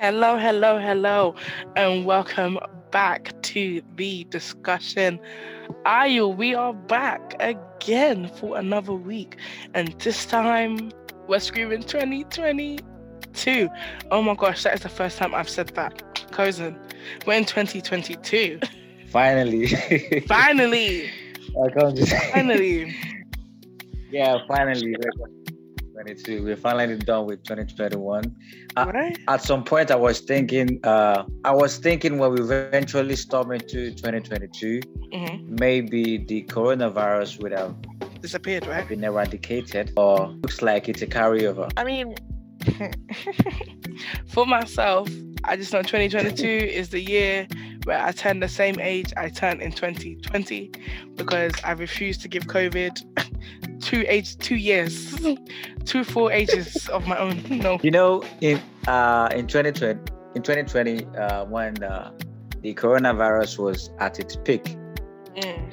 Hello, hello, hello, and welcome back to the discussion. Ayo, we are back again for another week, and this time we're screaming 2022. Oh my gosh, that is the first time I've said that. Cousin, we're in 2022. Finally. Finally, I can't just finally. Yeah, finally. 22. We're finally done with 2021. Uh, Right? At some point, I was thinking, uh, I was thinking when we eventually storm into 2022, hmm maybe the coronavirus would have Disappeared, right? been eradicated, or looks like it's a carryover. I mean, for myself, I just know 2022 is the year where I turn the same age I turned in 2020 because I refuse to give COVID two age two years, two full ages of my own. No. You know, in uh, in 2020, in 2020, uh, when uh, the coronavirus was at its peak, Mm.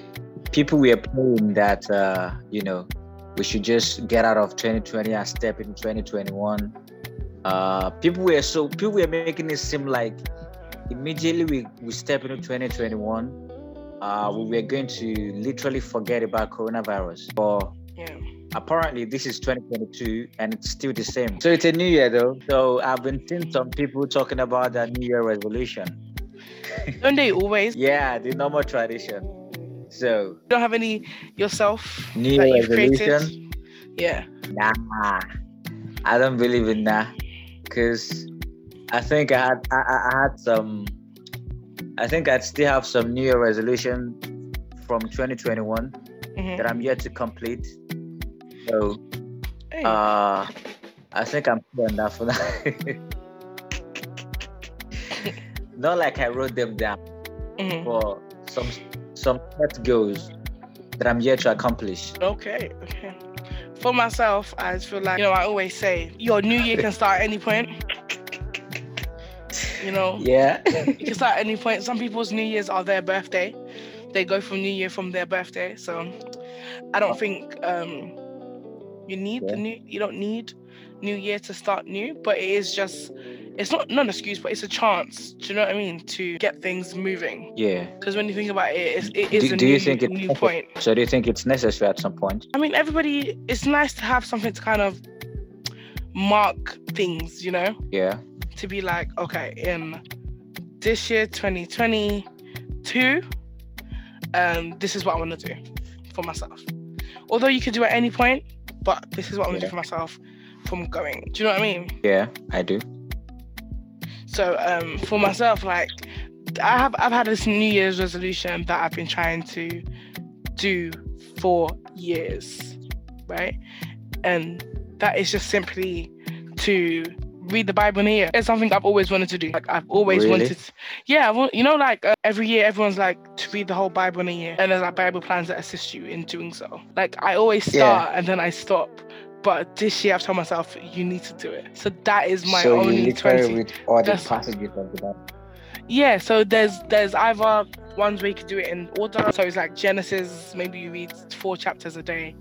people were praying that uh, you know we should just get out of 2020 and step in 2021 uh, people were so people were making it seem like immediately we, we step into 2021 uh, we were going to literally forget about coronavirus but Yeah. apparently this is 2022 and it's still the same so it's a new year though so i've been seeing some people talking about that new year resolution Don't they always? yeah the normal tradition so You don't have any yourself new that year you've created? Yeah. Nah, I don't believe in that because I think I had I, I I had some. I think I'd still have some New Year resolution from 2021 Mhm. that I'm yet to complete. So Hey. uh, I think I'm still that for now. Not like I wrote them down, Mhm. but some some set goals that I'm yet to accomplish. Okay, okay. For myself, I just feel like, you know, I always say your new year can start at any point. You know, Yeah. it can start at any point. Some people's new years are their birthday. They go from new year from their birthday. So I don't think um you need the new you don't need new year to start new, but it is just it's not not an excuse, but it's a chance. Do you know what I mean? To get things moving. yeah. Because when you think about it, it's, it is Do- a do new, you think it's new point. So do you think it's necessary at some point? I mean, everybody, it's nice to have something to kind of mark things, you know, Yeah. to be like, okay, in this year, 2022, um, this is what I want to do for myself. Although you could do at any point, but this is what I want to Yeah. do for myself from going. Do you know what I mean? Yeah, I do. So um, for myself, like I have I've had this New Year's resolution that I've been trying to do for years, right? And that is just simply to read the Bible in a year. It's something I've always wanted to do. Like I've always Really? wanted. Yeah, well, you know, like uh, every year everyone's like to read the whole Bible in a year, and there's like Bible plans that assist you in doing so. Like I always Yeah. start and then I stop. But this year I've told myself you need to do it. So that is my so only you literally 20. read all the That's- passages of the Bible. Yeah, so there's there's either ones where you could do it in order. So it's like Genesis, maybe you read four chapters a day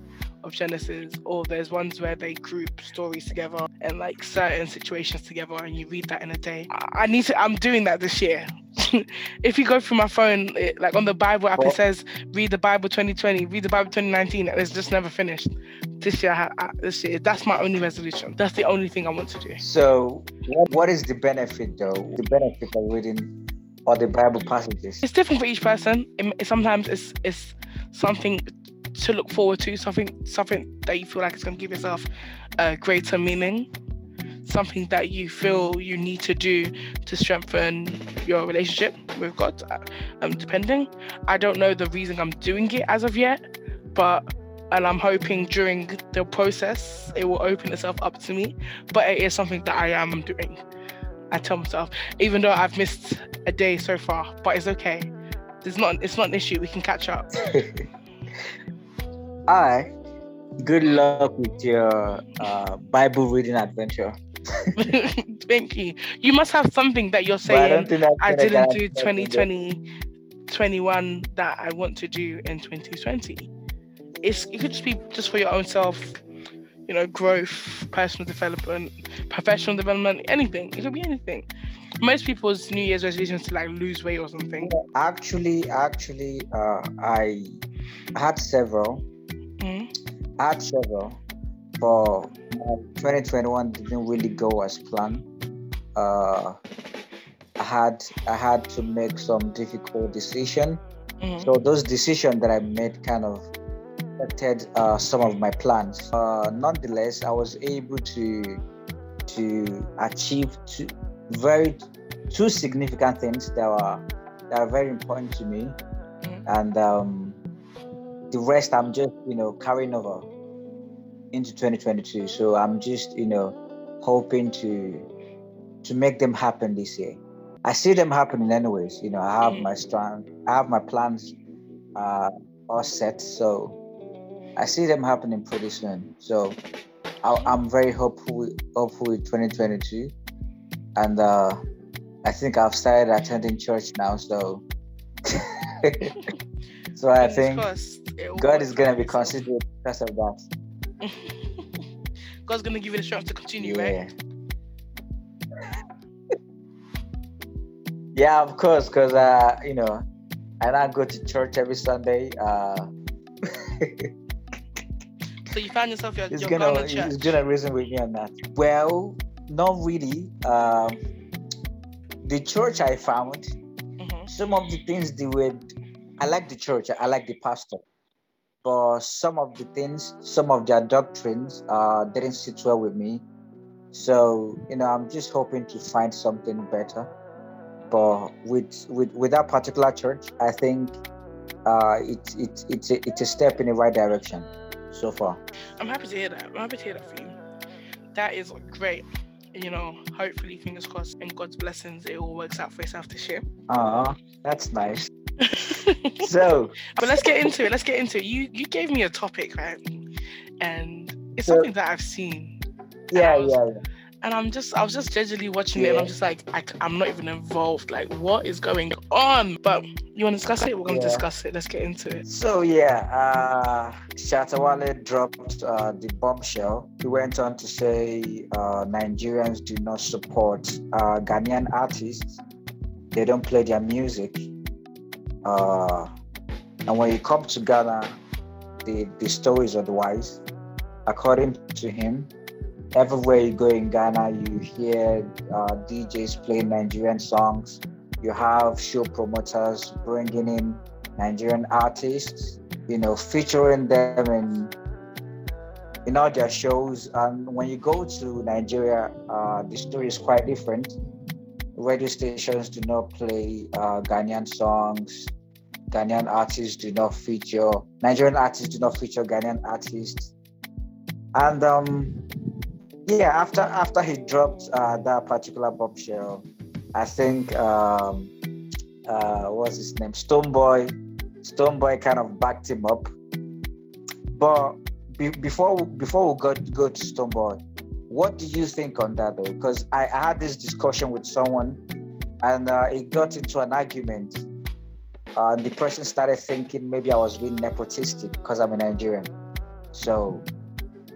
of Genesis, or there's ones where they group stories together and like certain situations together and you read that in a day. I I need to I'm doing that this year. if you go through my phone, it, like on the Bible app, it says read the Bible 2020, read the Bible 2019, and it's just never finished. This year, I, I, this year, that's my only resolution. That's the only thing I want to do. So what, what is the benefit though? The benefit of reading all the Bible passages? it's different for each person. It- sometimes it's it's something to look forward to, something something that you feel like it's going to give yourself a greater meaning, something that you feel you need to do to strengthen your relationship with God. uh, Um, depending, I don't know the reason I'm doing it as of yet, but and I'm hoping during the process it will open itself up to me. But it is something that I am doing. I tell myself, even though I've missed a day so far, but it's okay. It's not it's not an issue. We can catch up. I good luck with your uh, Bible reading adventure. Thank you. You must have something that you're But I saying that's I didn't do guarantee that 2020, 21 that I want to do in 2020. It's it could just be just for your own self, you know, growth, personal development, professional development, anything. It could be anything. most people's New Year's resolution is to like lose weight or something. Actually, actually, uh, I had several. Mm. I had several, but 2021 didn't really go as planned. Uh, I had I had to make some difficult decision. Mhm. So those decisions that I made kind of affected uh, some of my plans. Uh, nonetheless, I was able to to achieve two very two significant things that were that are very important to me, Mhm. and um, the rest I'm just you know carrying over into 2022. So I'm just you know hoping to to make them happen this year. I see them happening anyways. You know, I have my strong, I have my plans uh, all set. So I see them happening pretty soon. So I, I'm very hopeful, with- hopeful with 2022, and uh, I think I've started attending church now. So, so I think all God is gonna be considered because of that. God's gonna give you the strength to continue, Yeah. right? Yeah, of course, because uh, you know, I now go to church every Sunday. Uh, So you found yourself your, it's your gonna it's church. gonna reason with me on that. Well, not really. Um, the church I found, Mhm. some of the things they were, I like the church. I like the pastor, but some of the things, some of their doctrines, uh, didn't sit well with me. So you know, I'm just hoping to find something better. But with with with that particular church, I think uh, it's it's it's a, it's a step in the right direction so far. I'm happy to hear that. I'm happy to hear that for you. That is great. You know, hopefully, fingers crossed, and God's blessings, it all works out for yourself this year. Uh, that's nice. So but let's get into it. Let's get into it. You you gave me a topic, right? And it's So- something that I've seen. yeah, was- yeah, yeah. And I'm just I was just gingerly watching it and I'm just like I, am not even involved. Like what is going on? But you want to discuss it? We're gonna Yeah. discuss it. Let's get into it. So yeah, uh, Shatta Wale dropped uh, the bombshell. He went on to say uh, Nigerians do not support uh, Ghanaian artists. They don't play their music. Uh, and when you come to Ghana, the, the story is otherwise. According to him, everywhere you go in Ghana, you hear uh, DJs playing Nigerian songs. You have show promoters bringing in Nigerian artists, you know, featuring them in in all their shows. And when you go to Nigeria, uh, the story is quite different. Radio stations do not play uh, Ghanaian songs. Ghanaian artists do not feature. Nigerian artists do not feature Ghanaian artists. And um, yeah, after after he dropped uh, that particular bombshell, I think um, uh, what's his name, Stonebwoy. Stonebwoy kind of backed him up. But be, before before we go go to Stonebwoy, what do you think on that though? Because I, I had this discussion with someone, and uh, it got into an argument. Uh, the person started thinking maybe I was being nepotistic because I'm a Nigerian. So,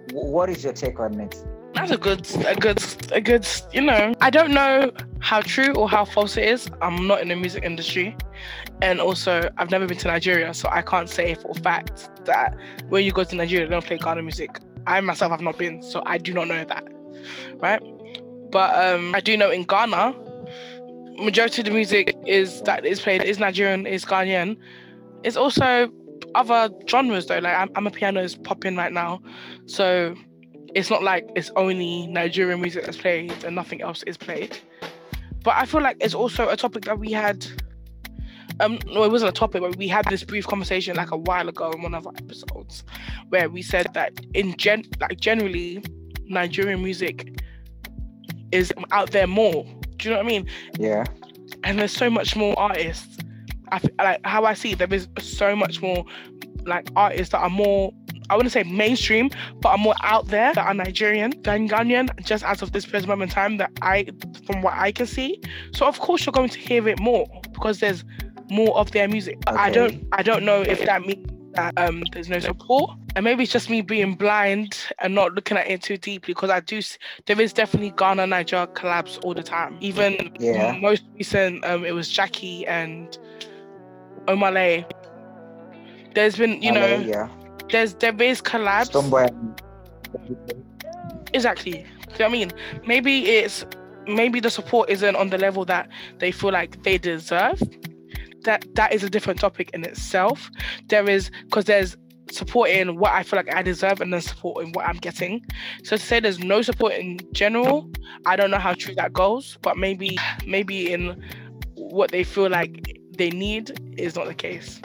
w- what is your take on it? That's a good, a good, a good. You know, I don't know how true or how false it is. I'm not in the music industry, and also I've never been to Nigeria, so I can't say for a fact that when you go to Nigeria, they don't play Ghana music. I myself have not been, so I do not know that, right? But um, I do know in Ghana, majority of the music is that is played is Nigerian, is Ghanaian. It's also other genres though. Like I'm, amapiano is popping right now, so it's not like it's only Nigerian music that's played and nothing else is played. But I feel like it's also a topic that we had. Um, no, it wasn't a topic, but we had this brief conversation like a while ago in one of our episodes, where we said that in gen, like generally, Nigerian music is out there more. Do you know what I mean? Yeah. and there's so much more artists. I like how I see it, there is so much more like artists that are more I wouldn't say mainstream, but are more out there that are Nigerian than Ghanaian, just as of this present moment in time that I from what I can see. So of course you're going to hear it more because there's more of their music. But I don't I don't know if that means that um, there's no support, and maybe it's just me being blind and not looking at it too deeply because I do. There is definitely Ghana Niger collabs all the time. Even Yeah. most recent, um, it was Jackie and Omah Lay. There's been, you know, yeah. there's there is collabs. Stonebwoy. Exactly. Do you know I mean? Maybe it's maybe the support isn't on the level that they feel like they deserve. That that is a different topic in itself. There is because there's support in what I feel like I deserve and then support in what I'm getting. So to say there's no support in general, I don't know how true that goes, but maybe maybe in what they feel like they need is not the case.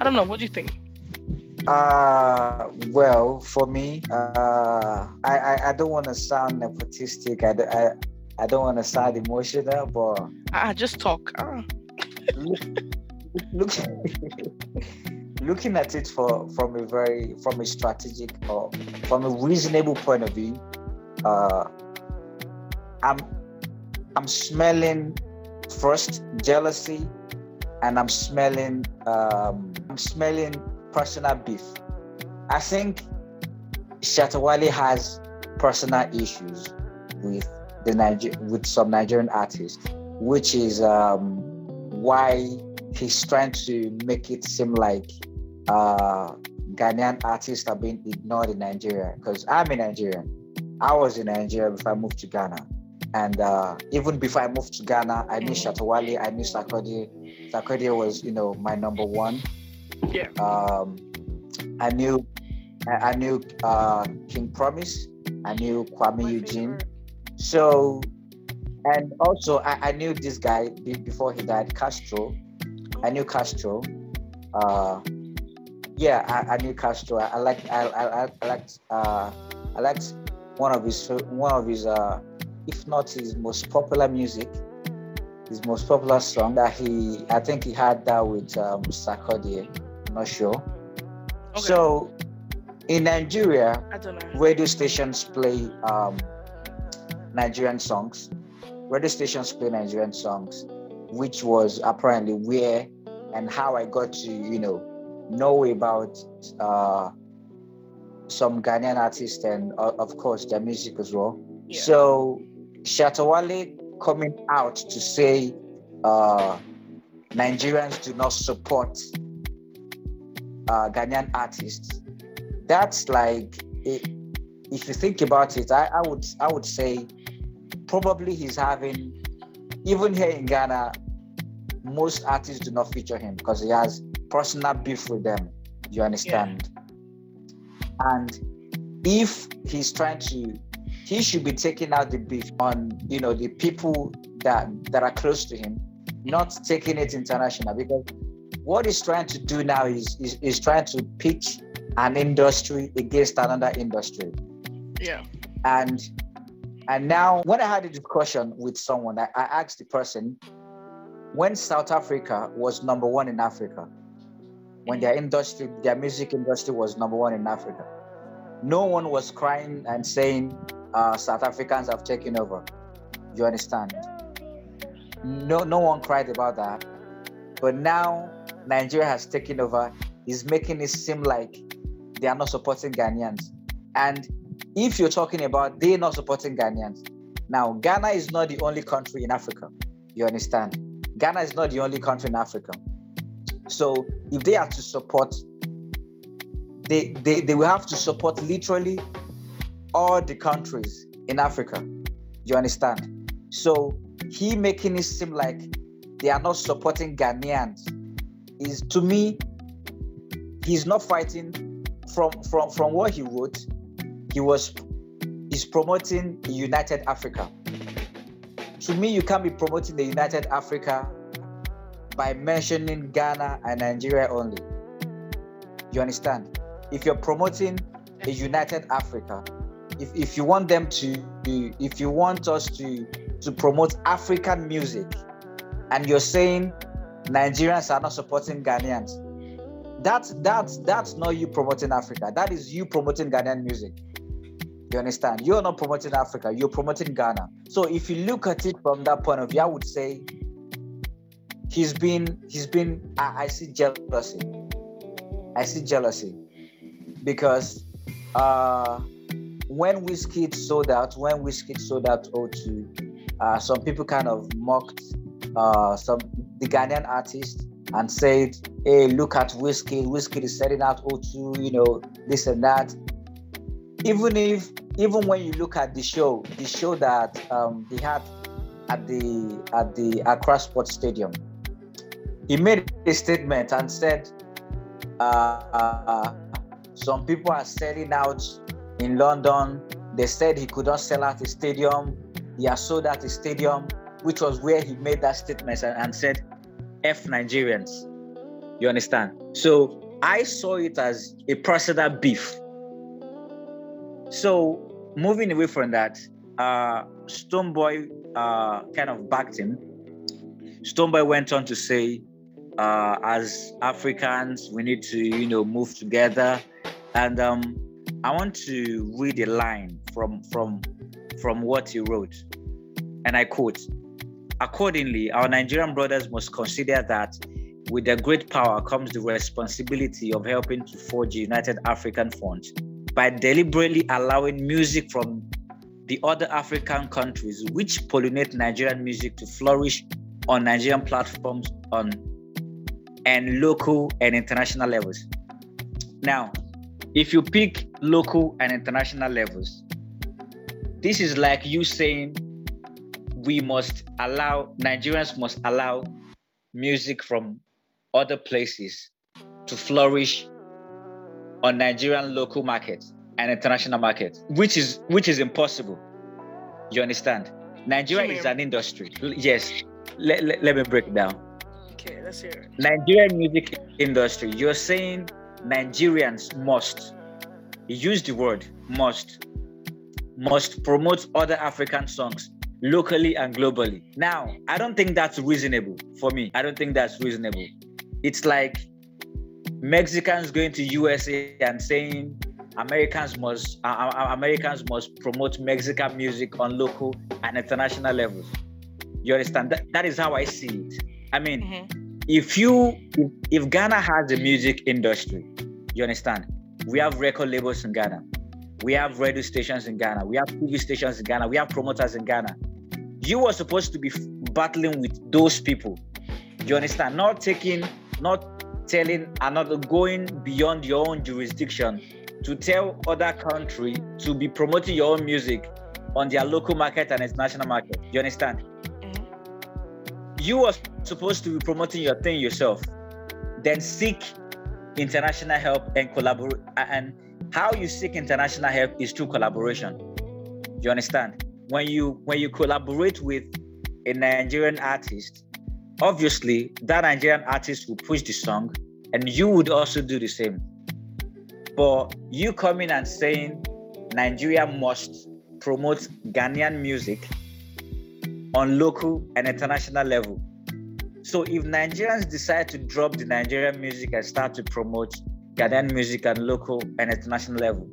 I don't know. What do you think? Uh, well, for me, uh, I, I, I don't want to sound nepotistic. I, I, I don't want to sound emotional, but Ah, just talk. Ah. Look, look looking at it for from a very from a strategic or from a reasonable point of view, uh, I'm I'm smelling first jealousy, and I'm smelling um, I'm smelling personal beef. I think Shatta Wale has personal issues with the Niger- with some Nigerian artists, which is um, why he's trying to make it seem like uh, Ghanaian artists are being ignored in Nigeria. Because I'm a Nigerian. I was in Nigeria before I moved to Ghana. And uh, even before I moved to Ghana, I knew Shatta Wale, I knew Sarkodie. Sarkodie was, you know, my number one. Yeah. Um, I knew, I, I knew uh, King Promise. I knew Kuami Eugene. So, and also I, I knew this guy be- before he died, Castro. I knew Castro. Uh, yeah, I, I knew Castro. I, I liked, I, I, I- liked, uh, I liked one of his, one of his, uh, if not his most popular music, his most popular song that he, I think he had that with um, Sarkodie. I'm not sure. Okay. So, in Nigeria, I don't know. radio stations play um, Nigerian songs. Radio stations play Nigerian songs, which was apparently where and how I got to, you know, know about uh, some Ghanaian artists and, uh, of course, their music as well. Yeah. So, Shatta Wale coming out to say uh, Nigerians do not support uh, Ghanaian artists. That's like, it, if you think about it, I, I would I would say probably he's having, even here in Ghana, most artists do not feature him because he has personal beef with them. You understand? And if he's trying to, he should be taking out the beef on you know the people that that are close to him, not taking it international because what he's trying to do now is is, is trying to pitch an industry against another industry Yeah. and and now when i had a discussion with someone i, I asked the person when south africa was number one in africa when their industry their music industry was number one in africa no one was crying and saying uh, south africans have taken over. You understand? No no one cried about that. But now nigeria has taken over. Is making it seem like they are not supporting ghanaians. And if you're talking about they're not supporting Ghanaians, now Ghana is not the only country in Africa. You understand? Ghana is not the only country in Africa. So if they are to support, they, they, they will have to support literally all the countries in Africa. You understand? So he making it seem like they are not supporting Ghanaians is to me, he's not fighting from from from what he wrote he was is promoting United Africa. To me, you can't be promoting the United Africa by mentioning Ghana and Nigeria only. You understand? If you're promoting a United Africa, if, if you want them to, if you want us to to promote African music, and you're saying Nigerians are not supporting Ghanaians, that's that's that's not you promoting Africa. That is you promoting Ghanaian music. You understand? You're not promoting Africa, you're promoting Ghana. So if you look at it from that point of view, I would say he's been he's been I, I see jealousy. I see jealousy because uh, when Wizkid sold out, when Wizkid sold out O2, uh, some people kind of mocked uh, some the Ghanaian artist and said, "Hey, look at Wizkid. Wizkid is selling out O2. You know this and that." Even if, even when you look at the show, the show that um, they had at the at the Accra Sports Stadium, he made a statement and said, uh, uh, "Some people are selling out in London. They said he could not sell out the stadium. He has sold out the stadium, which was where he made that statement and, and said, F Nigerians. You understand? So I saw it as a personal beef. So moving away from that, uh, Stonebwoy uh, kind of backed him. Stonebwoy went on to say, uh, as Africans, we need to, you know, move together. And um, I want to read a line from from from what he wrote, and I quote: Accordingly, our Nigerian brothers must consider that with their great power comes the responsibility of helping to forge a united African front by deliberately allowing music from the other African countries which pollinate Nigerian music to flourish on Nigerian platforms on and local and international levels. Now, if you pick local and international levels, this is like you saying we must allow Nigerians must allow music from other places to flourish on Nigerian local markets and international markets, which is which is impossible. You understand? Nigeria is an industry. Yes. Let, let, let me break it down. Okay, let's hear it. Nigerian music industry. You're saying Nigerians must use the word must must promote other African songs locally and globally. Now, I don't think that's reasonable for me. I don't think that's reasonable. It's like Mexicans going to USA and saying Americans must uh, uh, uh, Americans must promote Mexican music on local and international levels. You understand? That, that is how I see it. I mean, mm-hmm. if you if, if Ghana has a music industry, you understand? We have record labels in Ghana. We have radio stations in Ghana. We have TV stations in Ghana. We have promoters in Ghana you were supposed to be battling with those people. You understand? Not taking, not telling another, going beyond your own jurisdiction to tell other country to be promoting your own music on their local market and international market. You understand? Mm-hmm. You were supposed to be promoting your thing yourself, then seek international help and collaborate. And how you seek international help is through collaboration. You understand? when you when you collaborate with a Nigerian artist, obviously that Nigerian artist will push the song, and you would also do the same. But you coming and saying Nigeria must promote Ghanaian music on local and international level. So if Nigerians decide to drop the Nigerian music and start to promote Ghanaian music at local and international level,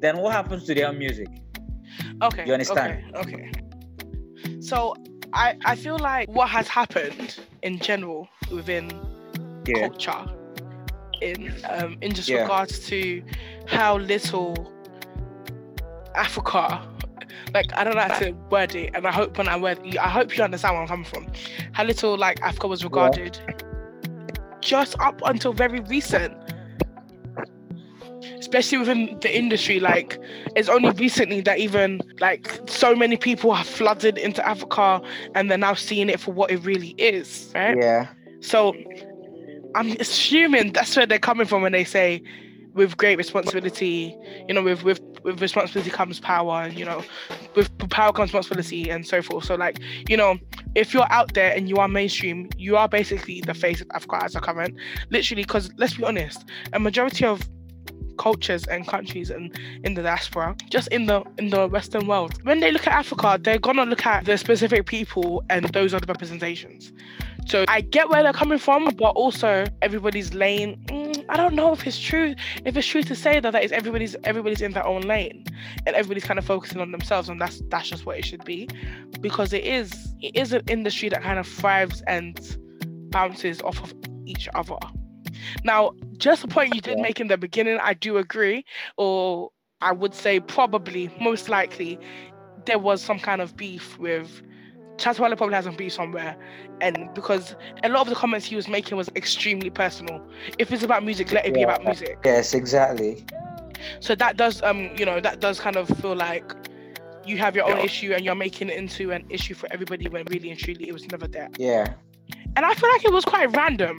then what happens to their music? Okay. You understand? Okay. okay. So I I feel like what has happened in general within yeah. culture in um in just yeah. regards to how little Africa like I don't know how to word it, and I hope when I word I hope you understand where I'm coming from. How little like Africa was regarded yeah. just up until very recent especially within the industry. Like, it's only recently that even like so many people have flooded into Africa and they're now seeing it for what it really is, right? Yeah. So I'm assuming that's where they're coming from when they say with great responsibility, you know, with with with responsibility comes power, and you know, with power comes responsibility, and so forth. So, like, you know, if you're out there and you are mainstream, you are basically the face of Africa as a current, literally. Because let's be honest, a majority of cultures and countries and in the diaspora, just in the in the Western world. When they look at Africa, they're gonna look at the specific people and those are the representations. So I get where they're coming from, but also everybody's lane. Mm, I don't know if it's true. If it's true to say that that is everybody's everybody's in their own lane, and everybody's kind of focusing on themselves, and that's that's just what it should be, because it is it is an industry that kind of thrives and bounces off of each other. Now, just the point you did yeah. make in the beginning, I do agree, or I would say probably, most likely, there was some kind of beef with Shatta Wale probably has some beef somewhere, and because a lot of the comments he was making was extremely personal. If it's about music, let it be about music. Yes, exactly. So that does, um, you know, that does kind of feel like you have your own issue and you're making it into an issue for everybody when really and truly it was never there. Yeah. And I feel like it was quite random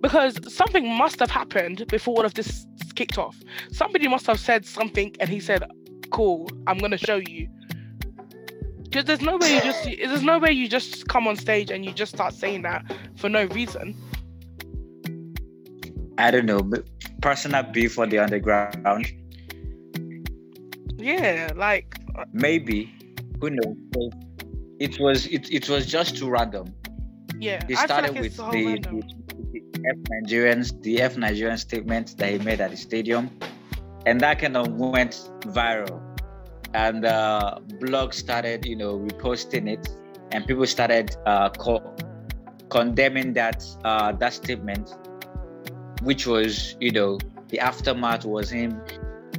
because something must have happened before all of this kicked off. Somebody must have said something and he said, "Cool, I'm gonna show you." Because there's no way you just there's no way you just come on stage and you just start saying that for no reason. I don't know, personal beef for the underground. Yeah, like uh, maybe who knows? It was it, it was just too random. Yeah, he started with the, the, F Nigerians, the F Nigerian statement that he made at the stadium, and that kind of went viral. And uh, blogs started, you know, reposting it, and people started uh, co- condemning that uh, that statement, which was, you know, the aftermath was him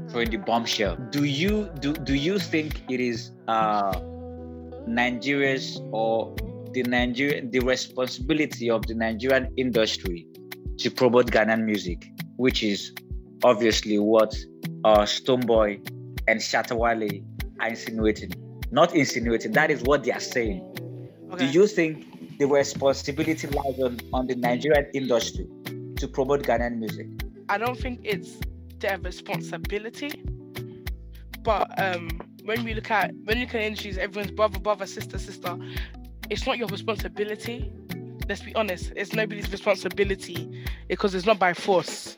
throwing the bombshell. Do you do do you think it is uh, Nigeria's or the Nigerian the responsibility of the Nigerian industry to promote Ghanaian music, which is obviously what uh, Stonebwoy and Shatta Wale are insinuating. Not insinuating, that is what they are saying. Okay. Do you think the responsibility lies on, on the Nigerian industry to promote Ghanaian music? I don't think it's their responsibility. But um, when we look at when you look at industries, everyone's brother, brother, sister, sister. It's not your responsibility. Let's be honest. It's nobody's responsibility because it's not by force.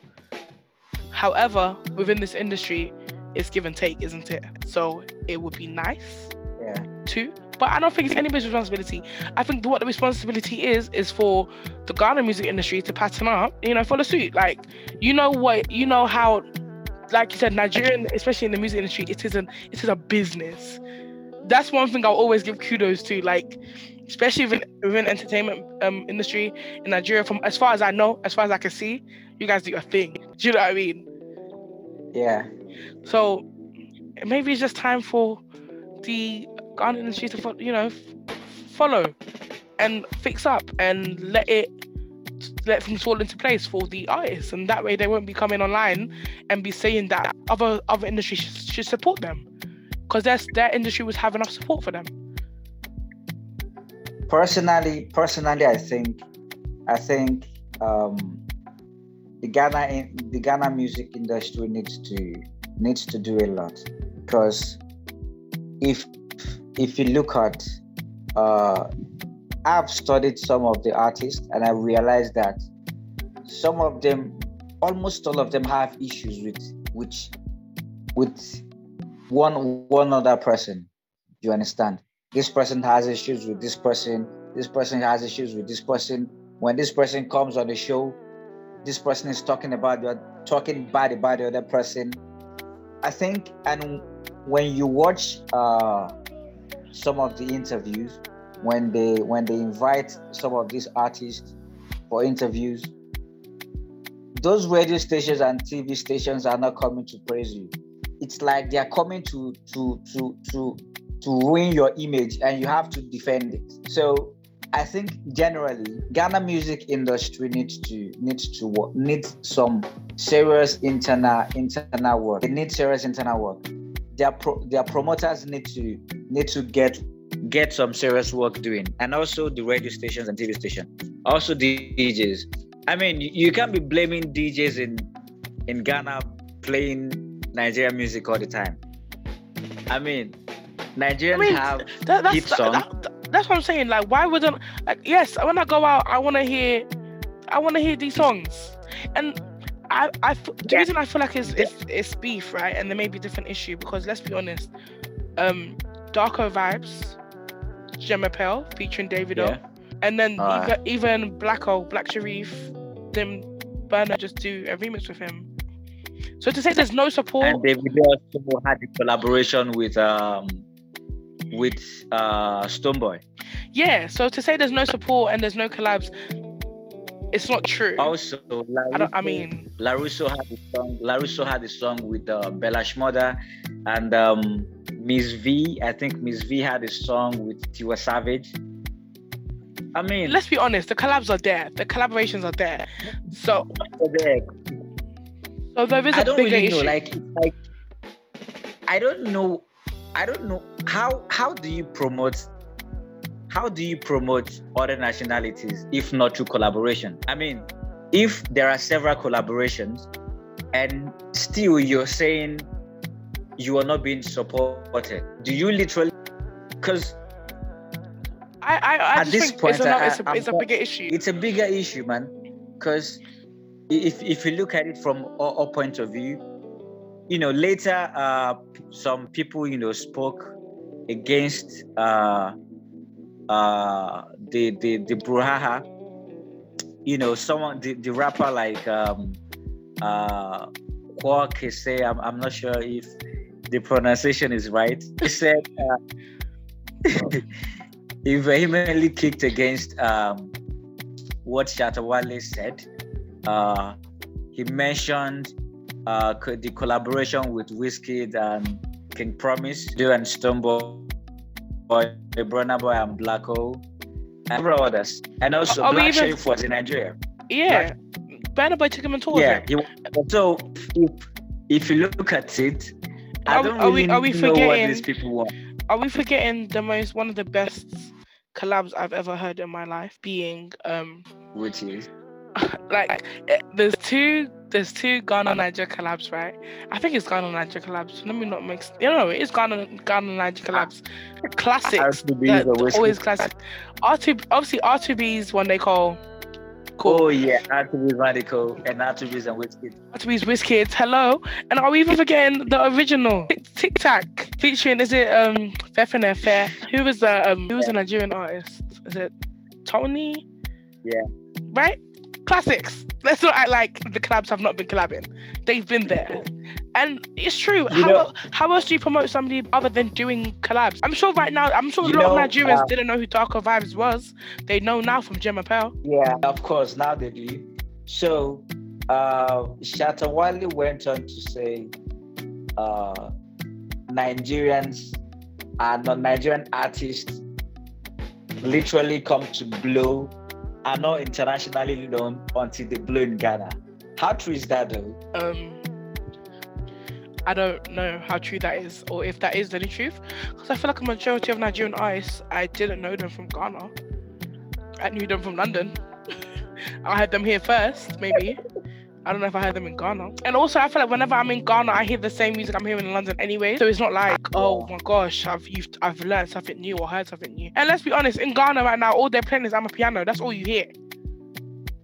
However, within this industry, it's give and take, isn't it? So it would be nice yeah. too. But I don't think it's anybody's responsibility. I think what the responsibility is is for the Ghana music industry to pattern up, you know, follow suit. Like, you know what, you know how, like you said, Nigerian, especially in the music industry, it is an it is a business. That's one thing I'll always give kudos to. Like, especially within, within entertainment um, industry in Nigeria, from as far as I know, as far as I can see, you guys do a thing. Do you know what I mean? Yeah. So maybe it's just time for the Ghana industry to, you know, follow and fix up and let it let things fall into place for the artists, and that way they won't be coming online and be saying that other other industries should, should support them because their their industry was have enough support for them. Personally, personally, I think, I think um, the Ghana the Ghana music industry needs to needs to do a lot. Because if if you look at uh, I've studied some of the artists and I realized that some of them almost all of them have issues with which with one one other person. You understand this person has issues with this person this person has issues with this person when this person comes on the show this person is talking about you talking bad about the other person I think, and when you watch uh, some of the interviews, when they when they invite some of these artists for interviews, those radio stations and TV stations are not coming to praise you. It's like they are coming to to to to to ruin your image, and you have to defend it. So I think generally Ghana music industry needs to needs to work needs some serious internal internal work. They need serious internal work. Their pro, their promoters need to need to get get some serious work doing, and also the radio stations and TV stations, also the DJs. I mean, you can't be blaming DJs in in Ghana playing Nigerian music all the time. I mean, Nigerians I mean, have that, hit songs. That, that, that's what I'm saying. Like, why wouldn't like yes, when I go out, I wanna hear I wanna hear these songs. And I, I the yeah. reason I feel like it's, it's it's beef, right? And there may be a different issue because let's be honest, um, Darko Vibes, Gemma Pell featuring Davido, yeah. and then even, even Blacko, Black Sherif, then Burna just do a remix with him. So to say there's no support. And Davido had a collaboration with um with uh Stonebwoy. Yeah, so to say there's no support and there's no collabs, it's not true. Also, I don't. I mean, Larusso had a song. Larusso had a song with uh, Bella Shmurda, and um, Miss V. I think Miss V had a song with Tiwa Savage. I mean, let's be honest. The collabs are there. The collaborations are there. So, there. so there is a I don't bigger really issue. know. Like, like, I don't know. I don't know how. How do you promote? How do you promote other nationalities if not through collaboration? I mean, if there are several collaborations, and still you're saying you are not being supported, do you literally? Because I, I, I At just this point, it's, a, I- it's, a, it's a bigger issue. it's a bigger issue, man. Because if if you look at it from our, our point of view, you know, later uh, some people you know spoke against uh, uh, the the the brouhaha. You know, someone the, the rapper like um, uh, Kwaw Kese I'm I'm not sure if the pronunciation is right. He said uh, he vehemently kicked against um, what Shatta Wale said. Uh, he mentioned uh, the collaboration with Wizkid and King Promise, Do and Stumble, Boy, Burna Boy and Black Blacko, and several others. And also, Are we Black even- was in Nigeria. yeah. Burna Boy took him on tour. Yeah. He, so if, if you look at it, I Are we- don't are we- really are we know what forgetting- these people want. Are we forgetting the most one of the best collabs I've ever heard in my life being um Which is like eh, there's two there's two Ghana Niger collabs, right? I think it's Ghana Niger collabs. Let me not mix. You know, it is Ghana Ghana Niger collabs. Classics. R2Bees that- always classic. R two obviously R two B's one they call cool. Oh yeah, R2Bees Radical and R2Bees and Wizkid. R two B's Wizkids. Hello, and are we even forgetting the original Tic Tac featuring? Is it um Fefene Fair? Who was the um who was a Nigerian artist? Is it Tony? Yeah. Right. Classics. Let's not act like the collabs have not been collabing. They've been there. And it's true. You how, know- how else do you promote somebody other than doing collabs? I'm sure right now, I'm sure a lot know, of Nigerians uh, didn't know who Darko Vibes was. They know now from Gemma Pell. Yeah, of course. Now they do. So, uh, Shatta Wale went on to say, uh, Nigerians and non-Nigerian artists literally come to blow, are not internationally known until they blow in Ghana. How true is that, though? Um, I don't know how true that is, or if that is any truth, because I feel like a majority of Nigerian artists, I didn't know them from Ghana. I knew them from London. I had them here first, maybe. I don't know if I heard them in Ghana. And also, I feel like whenever I'm in Ghana, I hear the same music I'm hearing in London anyway. So it's not like, oh my gosh, I've you've, I've learned something new or heard something new. And let's be honest, in Ghana right now, all they're playing is amapiano. That's all you hear.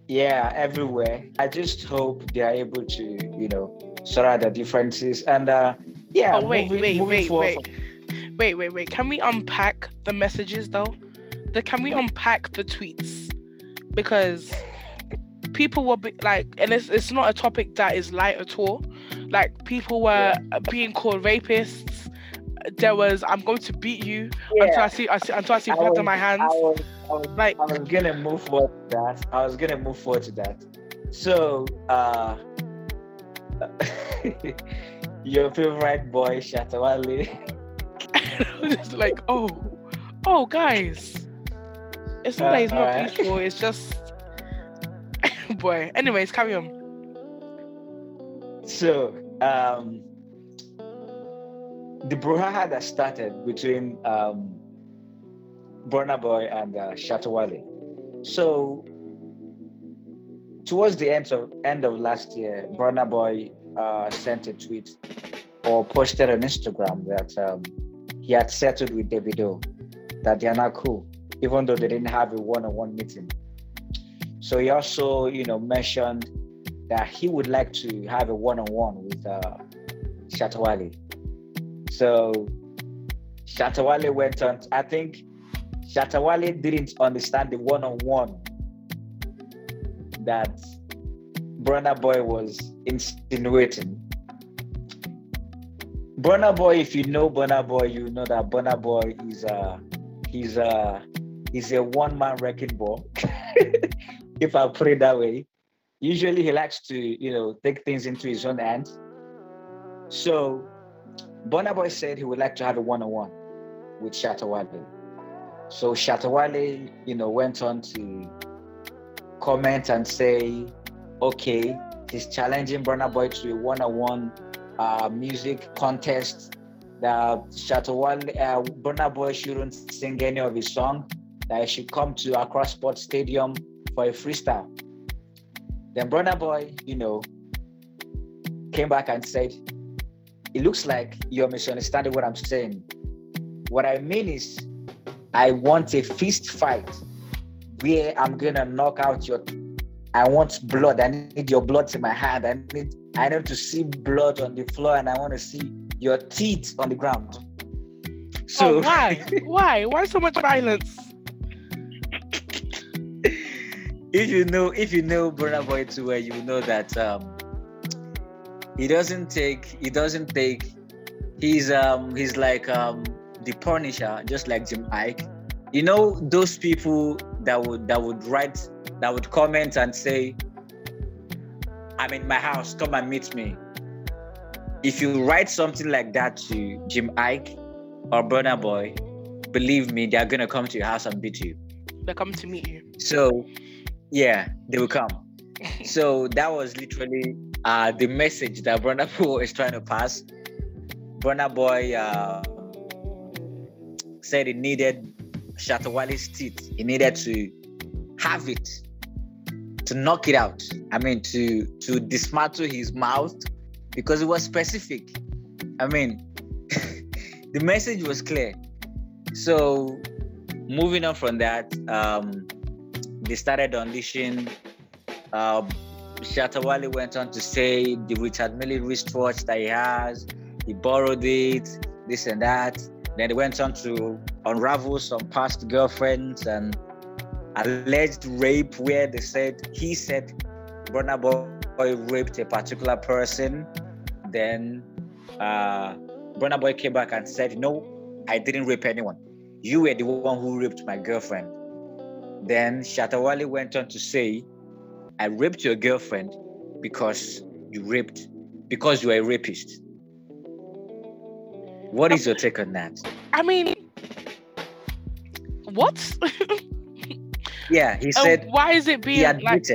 Yeah, everywhere. I just hope they are able to, you know, sort out the differences. And uh, yeah, Oh wait, moving, wait, moving wait, forward wait, wait, wait, wait. Can we unpack the messages though? The, can we unpack the tweets? Because people were be, like, and it's it's not a topic that is light at all. Like people were uh being called rapists. There was, I'm going to beat you until I see, I see until I see I blood was- on my hands. I was, I was, Like, I was gonna move forward to that. I was gonna move forward to that. So, uh, your favorite boy, Shatta Wale. I was just like, oh, oh, guys, it's not Uh, that it's not alright. peaceful. It's just, boy. Anyways, carry on. So, um, the brouhaha that started between um, Burna Boy and uh, Shatta Wale. So, towards the end of end of last year, Burna Boy uh, sent a tweet or posted on Instagram that um, he had settled with Davido, that they are not cool, even though they didn't have a one-on-one meeting. So he also, you know, mentioned that he would like to have a one-on-one with uh, Shatta Wale. So Shatta Wale went on. I think Shatta Wale didn't understand the one-on-one that Burna Boy was insinuating. Burna Boy, if you know Burna Boy, you know that Burna Boy is a he's a he's a one-man wrecking ball. if I put it that way. Usually he likes to, you know, take things into his own hands. So Burna Boy said he would like to have a one-on-one with Shatta Wale. So Shatta Wale, you know, went on to comment and say, okay, he's challenging Burna Boy to a one-on-one uh, music contest. That Shatta Wale, uh, Burna Boy shouldn't sing any of his song. That he should come to Accra Sports Stadium for a freestyle. Then Burna Boy, you know, came back and said, It looks like you're misunderstanding what I'm saying. What I mean is, I want a fist fight where I'm gonna knock out your. I want blood. I need your blood in my hand. I need. I need to see blood on the floor, and I want to see your teeth on the ground. So oh, why? why? Why so much violence? If you know if you know Burna Boy too well, you know that um, he doesn't take he doesn't take he's um he's like um the Punisher, just like Jim Iyke. You know those people that would that would write that would comment and say, "I'm in my house, come and meet me." If you write something like that to Jim Iyke or Burna Boy, believe me, they're gonna come to your house and beat you. They come to meet you. So yeah, they will come. so that was literally uh, the message that Burna Boy is trying to pass. Burna Boy uh, said he needed Shatta Wale's teeth. He needed to have it, to knock it out. I mean, to to dismantle his mouth because it was specific. I mean, the message was clear. So, moving on from that, um, they started unleashing. Uh, Shatta Wale went on to say the Richard Mille wristwatch that he has, he borrowed it, this and that. Then they went on to unravel some past girlfriends and alleged rape, where they said he said Burna Boy raped a particular person. Then uh, Burna Boy came back and said, "No, I didn't rape anyone. You were the one who raped my girlfriend." Then Shatta Wale went on to say, I raped your girlfriend because you raped, because you are a rapist. What is your take on that? I mean, what? yeah, he said. why is it being like?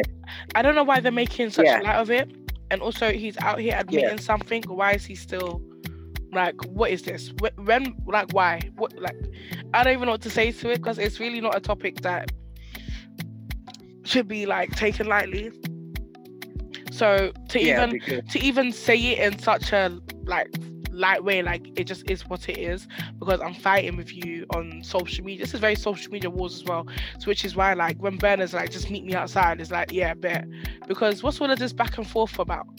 I don't know why they're making such yeah. light of it. And also, he's out here admitting yeah. something. Why is he still like? What is this? When? Like, why? What? Like, I don't even know what to say to it because it's really not a topic that should be like taken lightly. So to yeah, even because... to even say it in such a like light way, like it just is what it is. Because I'm fighting with you on social media. This is very social media wars as well. So which is why like when Burna's like just meet me outside, it's like yeah, bet. Because what's all of this back and forth about?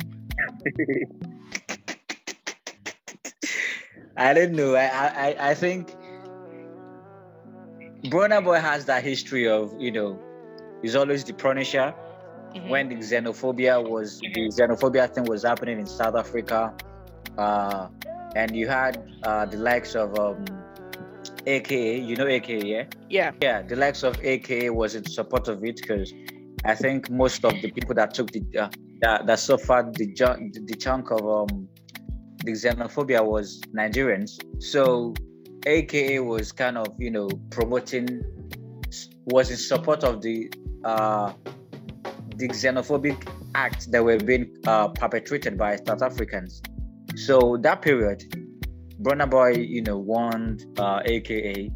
I don't know. I I I think Burna Boy has that history of you know He's always the punisher. Mm-hmm. When the xenophobia was the xenophobia thing was happening in South Africa, uh, and you had uh, the likes of um, AKA, you know AKA, yeah? Yeah. Yeah, the likes of AKA was in support of it because I think most of the people that took the uh, that, that suffered the, the, the chunk of um, the xenophobia was Nigerians. So AKA was kind of you know promoting was in support of the uh, the xenophobic acts that were being uh, perpetrated by South Africans. So that period, Burna Boy, you know, warned uh, AKA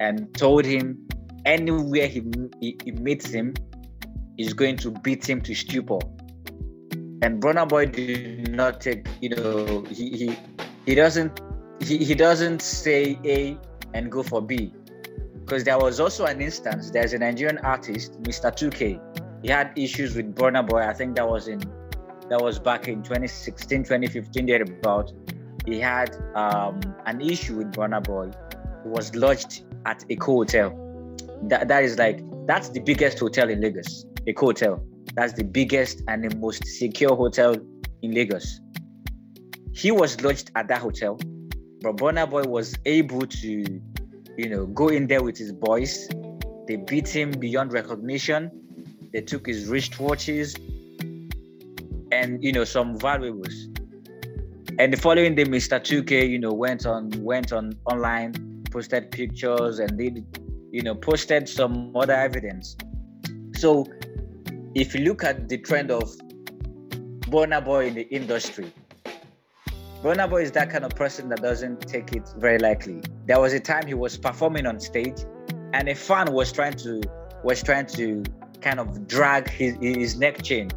and told him anywhere he, he, he meets him, he's going to beat him to stupor. And Burna Boy did not take, you know, he he, he doesn't he, he doesn't say A and go for B because there was also an instance there's a nigerian artist mr 2k he had issues with burna boy i think that was in that was back in 2016 2015 there about he had um, an issue with burna boy. He was lodged at a hotel. That, that is like that's the biggest hotel in lagos a hotel. That's the biggest and the most secure hotel in lagos. He was lodged at that hotel but burna boy was able to you know, go in there with his boys. They beat him beyond recognition. They took his wristwatches and you know some valuables. And the following day, Mr. 2K, you know, went on went on online, posted pictures, and did, you know, posted some other evidence. So, if you look at the trend of Burna Boy in the industry, Burna Boy is that kind of person that doesn't take it very lightly. There was a time he was performing on stage, and a fan was trying to was trying to kind of drag his, his neck chain,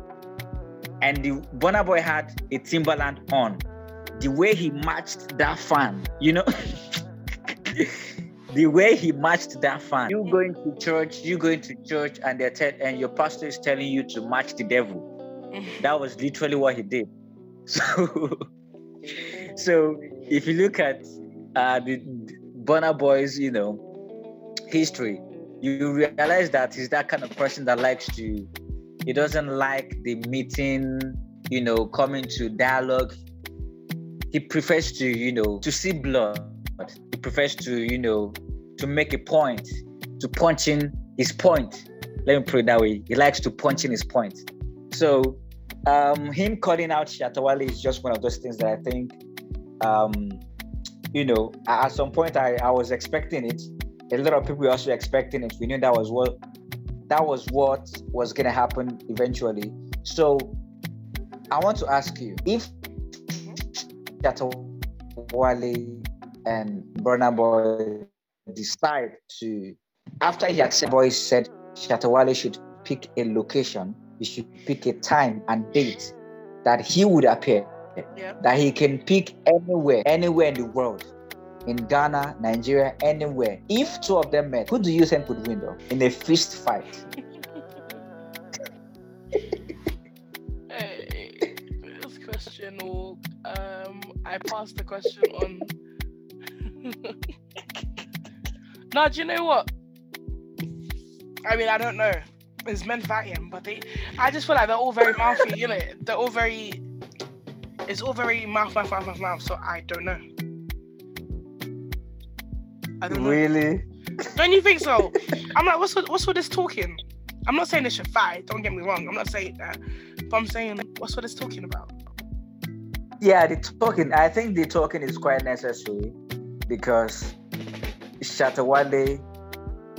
and the Burna Boy had a Timberland on the way he matched that fan, you know, the way he matched that fan. You going to church, you going to church, and they're te- and your pastor is telling you to match the devil. that was literally what he did. So, so if you look at uh, the Burna Boy's, you know, history, you realize that he's that kind of person that likes to. He doesn't like the meeting, you know, coming to dialogue he prefers to, you know, to see blood. He prefers to, you know, to make a point, to punch in his point. Let me put it that way. He likes to punch in his point. So um, him calling out Shatta Wale is just one of those things that I think, um, you know, at some point I, I was expecting it. A lot of people were also expecting it. We knew that was what that was what was gonna happen eventually. So I want to ask you if Shatta Wale and Burna Boy decide to, after he accepted, Boy said Shatta Wale should pick a location, he should pick a time and date that he would appear, Yeah. that he can pick anywhere, anywhere in the world. In Ghana, Nigeria, anywhere. If two of them met, who do you think would win though? In a fist fight? Hey, this question will um I passed the question on. no, do you know what? I mean, I don't know. It's men fighting, but they. I just feel like they're all very mouthy, you know. They're all very. It's all very mouth, mouth, mouth, mouth, mouth. So I don't know. I don't know. Really? Don't you think so? I'm like, what's with, what's with this talking? I'm not saying they should fight. Don't get me wrong. I'm not saying that, but I'm saying what's with this talking about? Yeah, the talking. I think the talking is quite necessary because Shatta Wale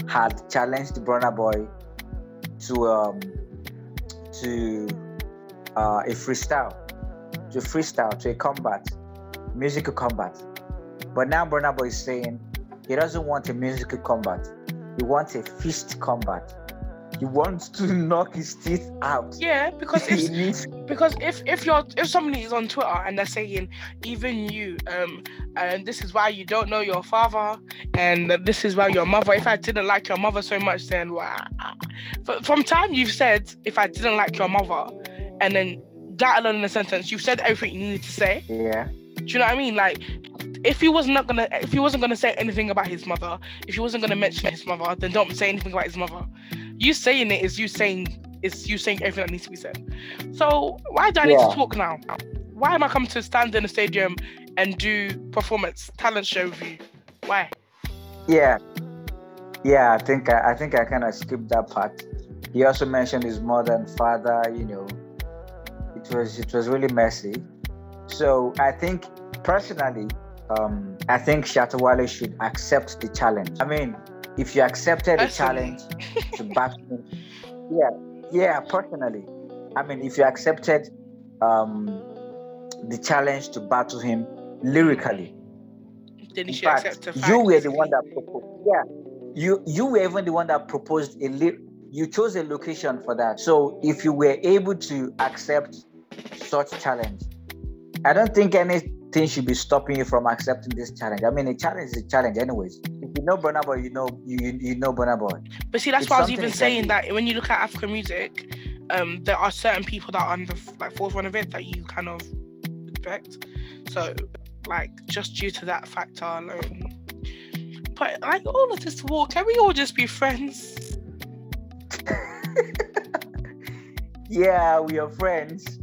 had challenged Burna Boy to um to uh, a freestyle, to freestyle, to a combat, musical combat. But now Burna Boy is saying he doesn't want a musical combat. He wants a fist combat. He wants to knock his teeth out. Yeah, because if needs because if if you're if somebody is on Twitter and they're saying even you um and this is why you don't know your father and this is why your mother if I didn't like your mother so much then wow. But from time you've said if I didn't like your mother and then that alone in a sentence you've said everything you needed to say. yeah. Do you know what I mean? Like, if he was not gonna, if he wasn't gonna say anything about his mother, if he wasn't gonna mention his mother, then don't say anything about his mother. You saying it is you saying is you saying everything that needs to be said. So why do I need Yeah. to talk now? Why am I coming to stand in the stadium and do performance talent show review? Why? Yeah, yeah. I think I, I think I kind of skipped that part. He also mentioned his mother and father. You know, it was it was really messy. So I think personally, um, I think Shatta Wale should accept the challenge. I mean, if you accepted the Personally. challenge to back him, yeah, yeah. Personally, I mean, if you accepted um, the challenge to battle him lyrically, Then should fact, accept the you were the one that proposed. Yeah, you you were even the one that proposed a you chose a location for that. So if you were able to accept such challenge, I don't think anything should be stopping you from accepting this challenge. I mean, a challenge is a challenge, anyways. You know Burna Boy, you know you you, know Burna Boy. But see, that's It's why I was even saying you- that when you look at African music, um, there are certain people that are on the like forefront of it that you kind of expect. So, like, just due to that factor alone. But like all of this war, can we all just be friends? yeah, we are friends,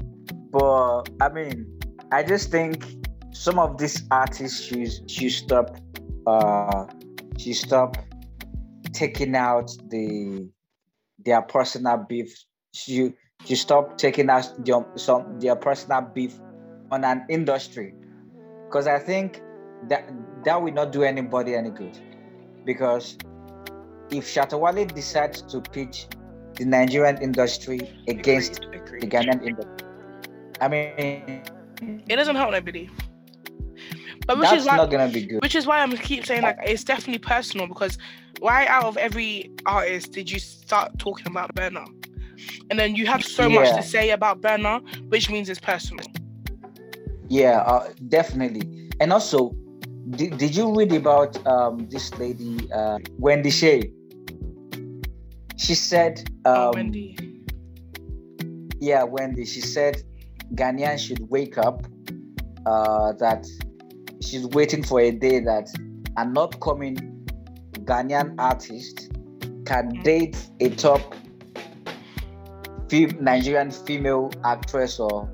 but I mean, I just think some of these artists should should stop uh should stop taking out the their personal beef. You you stop taking out their, some their personal beef on an industry, because I think that that will not do anybody any good. Because if Shatta Wale decides to pitch the Nigerian industry against agreed, agreed. the Ghanaian industry, I mean, it doesn't help nobody. But which that's is why, not gonna be good. Which is why I'm keep saying like it's definitely personal because why out of every artist did you start talking about Burna? And then you have so yeah. much to say about Burna, which means it's personal. Yeah, uh, definitely. And also, did, did you read about um, this lady, uh, Wendy Shay? She said, oh, um, oh, Wendy. Yeah, Wendy. She said Ghanaians should wake up. Uh, that she's waiting for a day that an upcoming Ghanaian artist can mm. date a top fem- Nigerian female actress or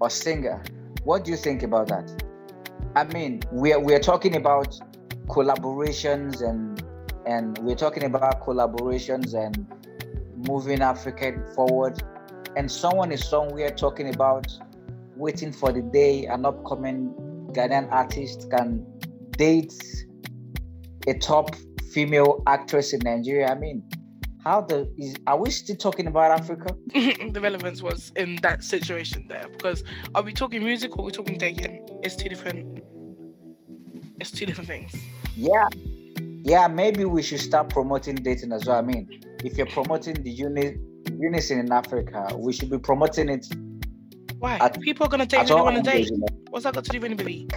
or singer. What do you think about that? I mean, we're we're talking about collaborations and and we're talking about collaborations and moving Africa forward. And someone is somewhere talking about waiting for the day an upcoming Ghanaian artist can date a top female actress in Nigeria. I mean, how the is are we still talking about Africa? the relevance was in that situation there because are we talking music or are we talking dating? It's two different. It's two different things. Yeah, yeah. Maybe we should start promoting dating as well. I mean, if you're promoting the uni- unison in Africa, we should be promoting it. Why? At, People are gonna date who they want to date. What's that got to do with anybody?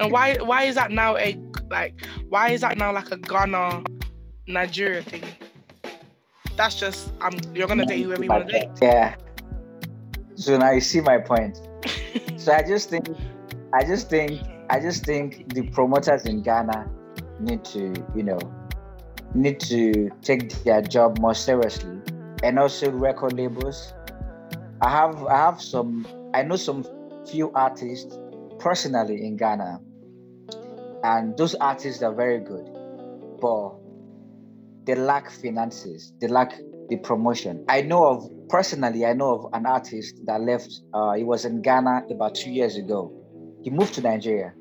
and why? Why is that now a like? Why is that now like a Ghana, Nigeria thing? That's just I'm. You're gonna date whoever you want to date. Yeah. So now you see my point. so I just think, I just think, I just think the promoters in Ghana need to, you know, need to take their job more seriously, and also record labels. I have, I have some, I know some few artists personally in Ghana, and those artists are very good, but they lack finances, they lack the promotion. I know of personally, I know of an artist that left. Uh, he was in Ghana about two years ago. He moved to Nigeria.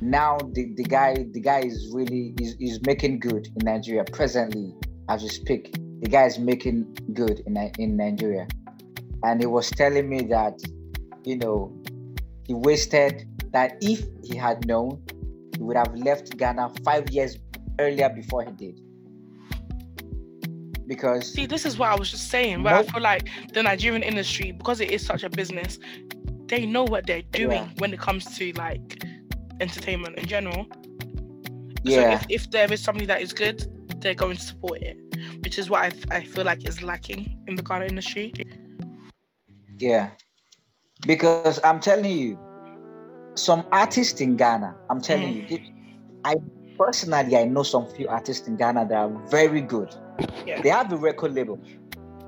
Now the, the guy the guy is really is, is making good in Nigeria presently as we speak. The guy is making good in in Nigeria, and he was telling me that you know he wasted that if he had known he would have left Ghana five years earlier before he did. Because see this is what i was just saying but i feel like the nigerian industry because it is such a business they know what they're doing yeah. when it comes to like entertainment in general. Yeah. so if, if there is something that is good they're going to support it which is what i, I feel like is lacking in the ghana industry. Yeah because i'm telling you some artists in ghana i'm telling mm. you i personally i know some few artists in ghana that are very good yeah. They have a record label.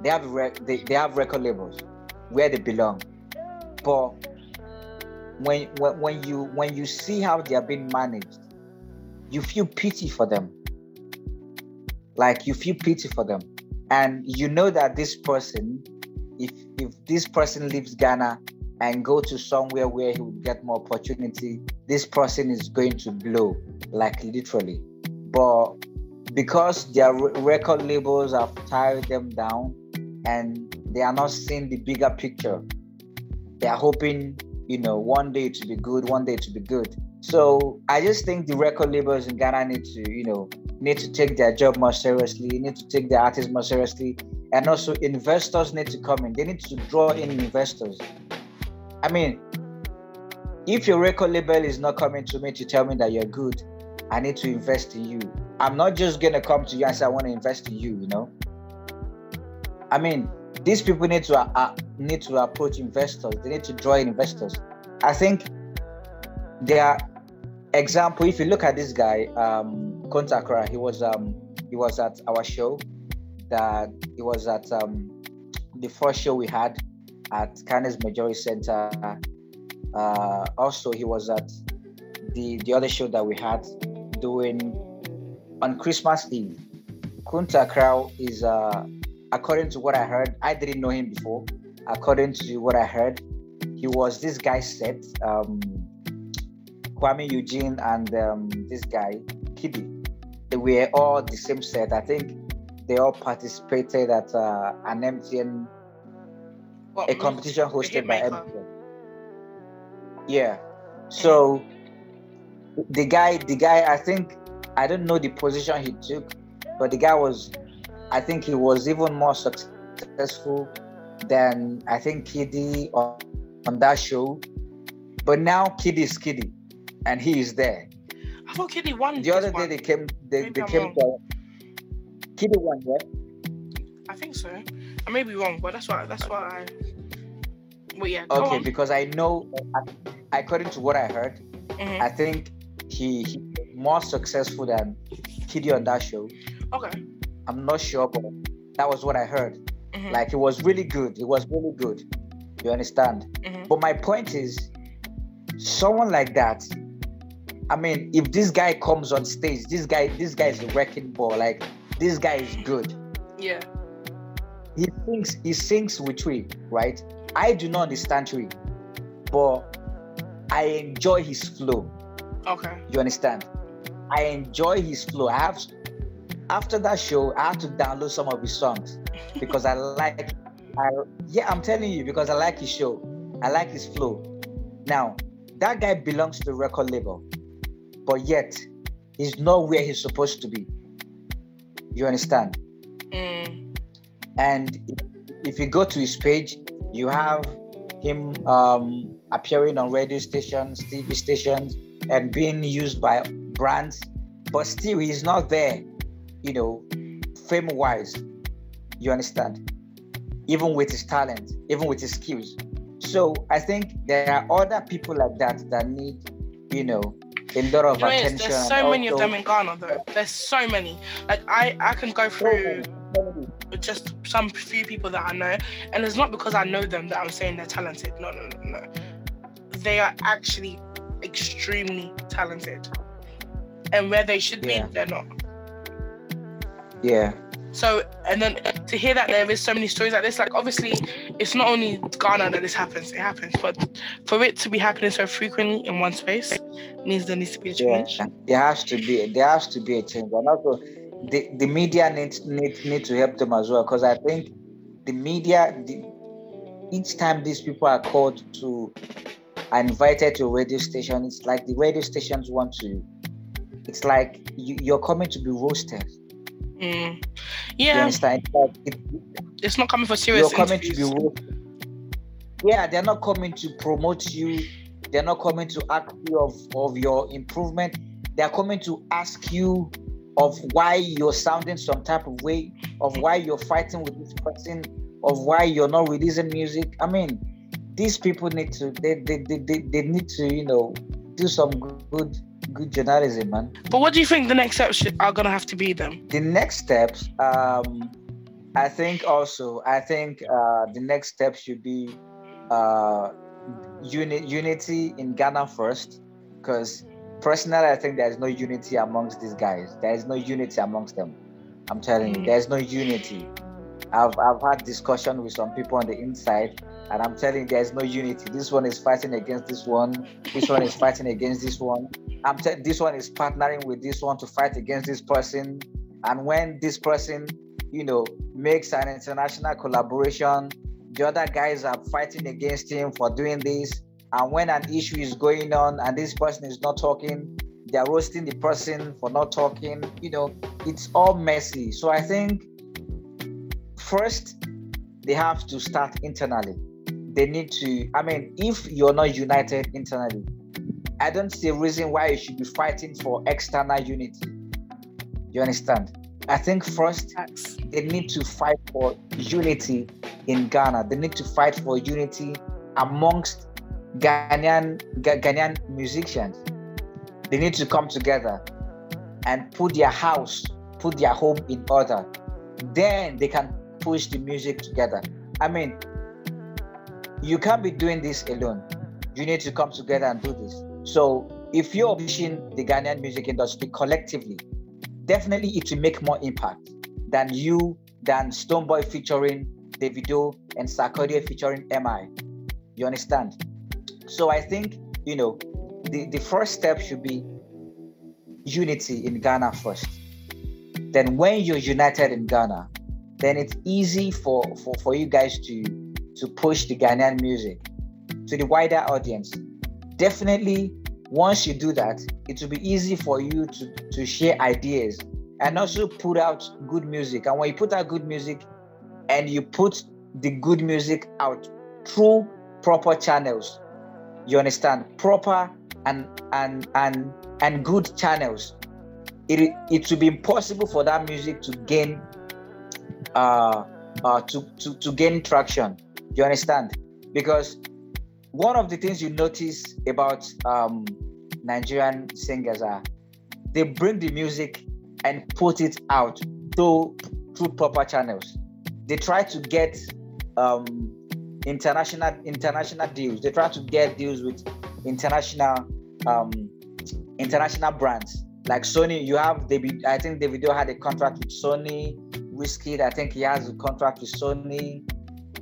They have rec- they, they have record labels where they belong. But when, when when you when you see how they are being managed, you feel pity for them. Like you feel pity for them. And you know that this person, if if this person leaves Ghana and go to somewhere where he would get more opportunity, this person is going to blow, like literally. But because their record labels have tied them down and they are not seeing the bigger picture. They are hoping, you know, one day to be good, one day to be good. So I just think the record labels in Ghana need to, you know, need to take their job more seriously, need to take their artists more seriously, and also investors need to come in. They need to draw in investors. I mean, if your record label is not coming to me to tell me that you're good, I need to invest in you. I'm not just gonna come to you and say I want to invest in you. You know. I mean, these people need to uh, uh, need to approach investors. They need to draw in investors. I think their example. If you look at this guy, um, Kontakra, he was um, he was at our show. That he was at um, the first show we had at Canis Majority Center. Uh, also, he was at the the other show that we had doing on Christmas Eve. Kunta Crow is, uh, according to what I heard, I didn't know him before. According to what I heard, he was this guy set, um, Kuami Eugene and um, this guy, KiDi. They were all the same set. I think they all participated at uh, an MTN, what, a competition hosted by MTN. Yeah. So the guy, the guy, I think, I don't know the position he took, but the guy was, I think he was even more successful than I think KiDi on, on that show. But now KiDi is KiDi, and he is there. I thought KiDi won. The other day they came, they, Maybe they I'm came. To, KiDi won, yeah. I think so. I may be wrong, but that's what that's what I. Well, yeah. Okay, because I know, according to what I heard, mm-hmm. I think he, he more successful than KiDi on that show. Okay. I'm not sure, but that was what I heard. Mm-hmm. Like it was really good. It was really good. You understand? Mm-hmm. But my point is, someone like that. I mean, if this guy comes on stage, this guy, this guy is a wrecking ball. Like this guy is good. Yeah. He sings, he sings with Twi, right? I do not understand Twi, but I enjoy his flow. Okay. You understand? I enjoy his flow. I have after that show, I had to download some of his songs because I like I yeah, I'm telling you, because I like his show. I like his flow. Now, that guy belongs to the record label, but yet he's not where he's supposed to be. You understand? Mm. And if you go to his page, you have him um, appearing on radio stations, TV stations, and being used by brands, but still he's not there, you know, fame wise. You understand? Even with his talent, even with his skills. So I think there are other people like that that need, you know, a lot of you know, attention. There's so many of them in Ghana though. There's so many. Like I, I can go through just some few people that I know, and it's not because I know them that I'm saying they're talented. No, no, no, no. They are actually extremely talented. And where they should yeah. be, they're not. Yeah. So, and then to hear that there is so many stories like this, like obviously, it's not only Ghana that this happens, it happens, but for it to be happening so frequently in one space means there needs to be a change. Yeah, there has to be, there has to be a change. And also, the, the media needs need, need to help them as well, because I think the media, the, each time these people are called to are invited to a radio station, it's like the radio stations want to. It's like you, are coming to be roasted. Mm. Yeah. It's, like it, it's not coming for serious. You're coming interviews. to be roasted. Yeah, they're not coming to promote you. They're not coming to ask you of, of your improvement. They're coming to ask you of why you're sounding some type of way, of why you're fighting with this person, of why you're not releasing music. I mean, these people need to they, they, they, they, they need to you know do some good good journalism man but what do you think the next steps are gonna have to be then the next steps um i think also i think uh the next step should be uh unit unity in ghana first because personally i think there's no unity amongst these guys there is no unity amongst them i'm telling you mm. there's no unity I've, I've had discussion with some people on the inside and I'm telling you, there's no unity. This one is fighting against this one. This one is fighting against this one. I'm te- this one is partnering with this one to fight against this person. And when this person, you know, makes an international collaboration, the other guys are fighting against him for doing this. And when an issue is going on and this person is not talking, they're roasting the person for not talking. You know, it's all messy. So I think first they have to start internally they need to. I mean, if you're not united internally, I don't see a reason why you should be fighting for external unity. You understand? I think first they need to fight for unity in Ghana. They need to fight for unity amongst Ghanaian Ghanaian musicians. They need to come together and put their house, put their home in order. Then they can push the music together. I mean, you can't be doing this alone. You need to come together and do this. So if you're pushing the Ghanaian music industry collectively, definitely it will make more impact. than you than Stonebwoy featuring Davido and Sarkodie featuring MI. You understand? So I think you know the, the first step should be unity in Ghana first. Then when you're united in Ghana, then it's easy for, for, for you guys to to push the Ghanaian music to the wider audience. Definitely, once you do that, it will be easy for you to, to share ideas and also put out good music. And when you put out good music and you put the good music out through proper channels, you understand? Proper and and and and good channels. It it will be impossible for that music to gain uh, uh to, to to gain traction. You understand? Because one of the things you notice about um, Nigerian singers are they bring the music and put it out through through proper channels. They try to get um, international international deals. They try to get deals with international um, international brands like Sony. You have David. I think Davido had a contract with Sony. Wizkid, I think he has a contract with Sony.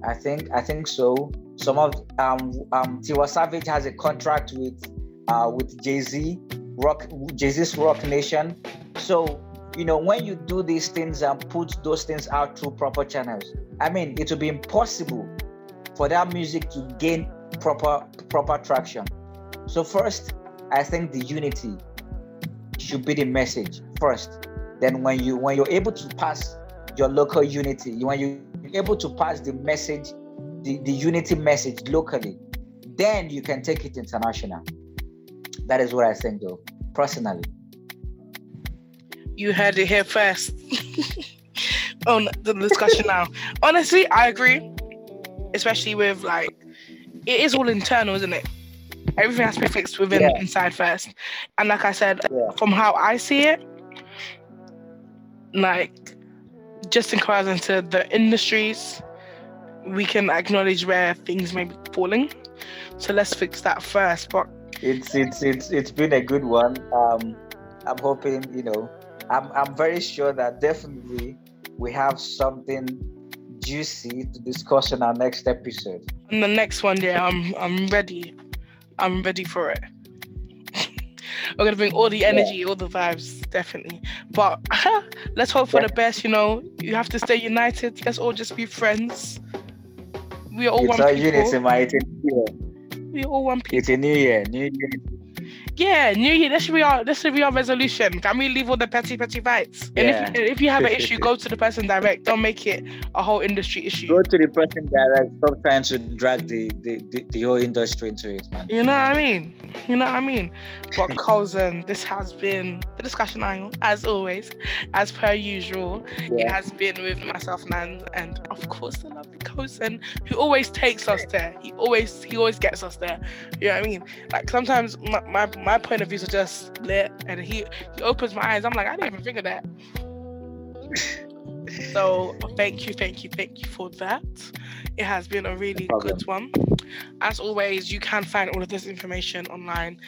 I think I think so. Some of um um Tiwa Savage has a contract with uh with Jay Z, Rock Jay Z's Roc Nation. So you know when you do these things and put those things out through proper channels, I mean it will be impossible for that music to gain proper proper traction. So first, I think the unity should be the message first. Then when you when you're able to pass your local unity, when you're able to pass the message, the, the unity message locally, then you can take it international. That is what I think though, personally. You heard it here first. on the discussion now. Honestly, I agree especially with like it is all internal, isn't it? Everything has to be fixed within yeah. inside first. And like I said, yeah. from how I see it, like just in comparison to the industries, we can acknowledge where things may be falling. So let's fix that first. But it's it's it's it's been a good one. Um, I'm hoping you know. I'm I'm very sure that definitely we have something juicy to discuss in our next episode. And the next one, yeah, I'm I'm ready. I'm ready for it. We're gonna bring all the energy, yeah. all the vibes, definitely. But let's hope for yeah. the best. You know, you have to stay united. Let's all just be friends. We are all it's one people. unity, mate. We are all one people. It's a new year, new year, yeah, New Year. This should be our this should be our resolution. Can we leave all the petty petty fights? And yeah. if, if you have an issue, go to the person direct. Don't make it a whole industry issue. Go to the person direct. Stop trying to drag the the, the, the whole industry into it, man. You know what I mean? You know what I mean? But Kozen, this has been the discussion angle, as always, as per usual. Yeah. It has been with myself, Nan, and of course the lovely Kozen who always takes us there. He always he always gets us there. You know what I mean? Like sometimes my, my my point of views are just lit, and he he opens my eyes. I'm like, I didn't even think of that. So thank you, thank you, thank you for that. It has been a really no good one. As always, you can find all of this information online.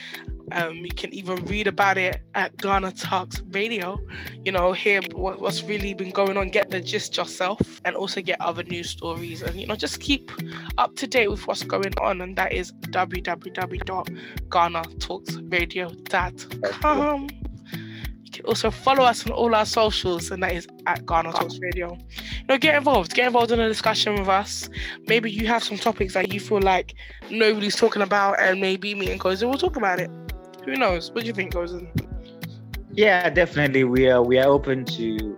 Um, you can even read about it at Ghana Talks Radio. You know, hear what, what's really been going on, get the gist yourself, and also get other news stories, and you know, just keep up to date with what's going on. And that is www.ghanatalksradio.com also follow us on all our socials, and that is at Ghana Talks Radio. You know, get involved, get involved in a discussion with us. Maybe you have some topics that you feel like nobody's talking about, and maybe me and Kozen will talk about it. Who knows? What do you think, Kozen? Yeah, definitely. We are we are open to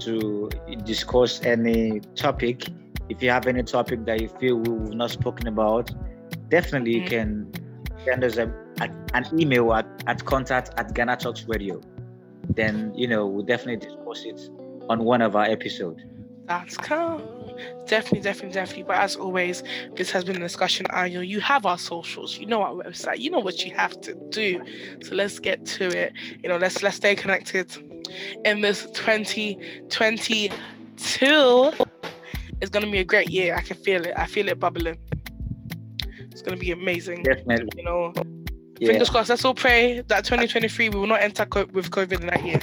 to discuss any topic. If you have any topic that you feel we've not spoken about, definitely mm-hmm. you can send us a, a, an email at, at contact at Ghana Talks Radio then you know we'll definitely discuss it on one of our episodes. That's cool. Definitely, definitely, definitely. But as always, this has been a discussion. Annual. You have our socials. You know our website. You know what you have to do. So let's get to it. You know, let's let's stay connected in this 2022. It's gonna be a great year. I can feel it. I feel it bubbling. It's gonna be amazing. Definitely. You know, yeah. Fingers crossed. Let's all pray that 2023 we will not enter co- with COVID in that year.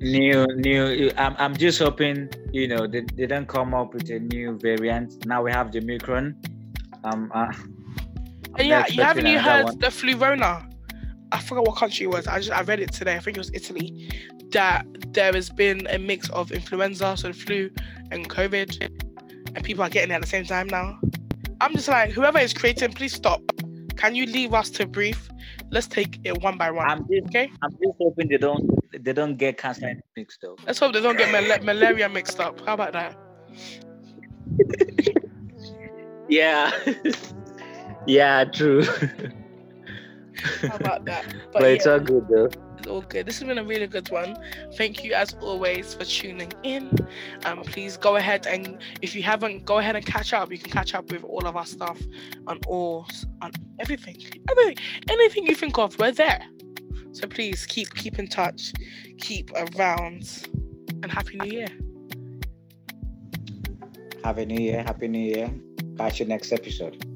new new i'm, I'm just hoping you know they, they don't come up with a new variant now we have the Omicron um uh, yeah, you haven't you heard one. the flurona? I forgot what country it was. I just I read it today. I think it was Italy. That there has been a mix of influenza, so the flu and COVID, and people are getting it at the same time now. I'm just like, whoever is creating, please stop. Can you leave us to breathe? Let's take it one by one. I'm just, okay. I'm just hoping they don't they don't get cancer mixed up. Let's hope they don't get mal- malaria mixed up. How about that? yeah. yeah, true. How about that? But, but it's all good though. All good. This has been a really good one. Thank you as always for tuning in. Um, please go ahead and if you haven't, go ahead and catch up. You can catch up with all of our stuff on all on everything, everything, anything you think of. We're there. So please keep keep in touch, keep around, and happy New Year. Happy New Year, Happy New Year. Catch you next episode.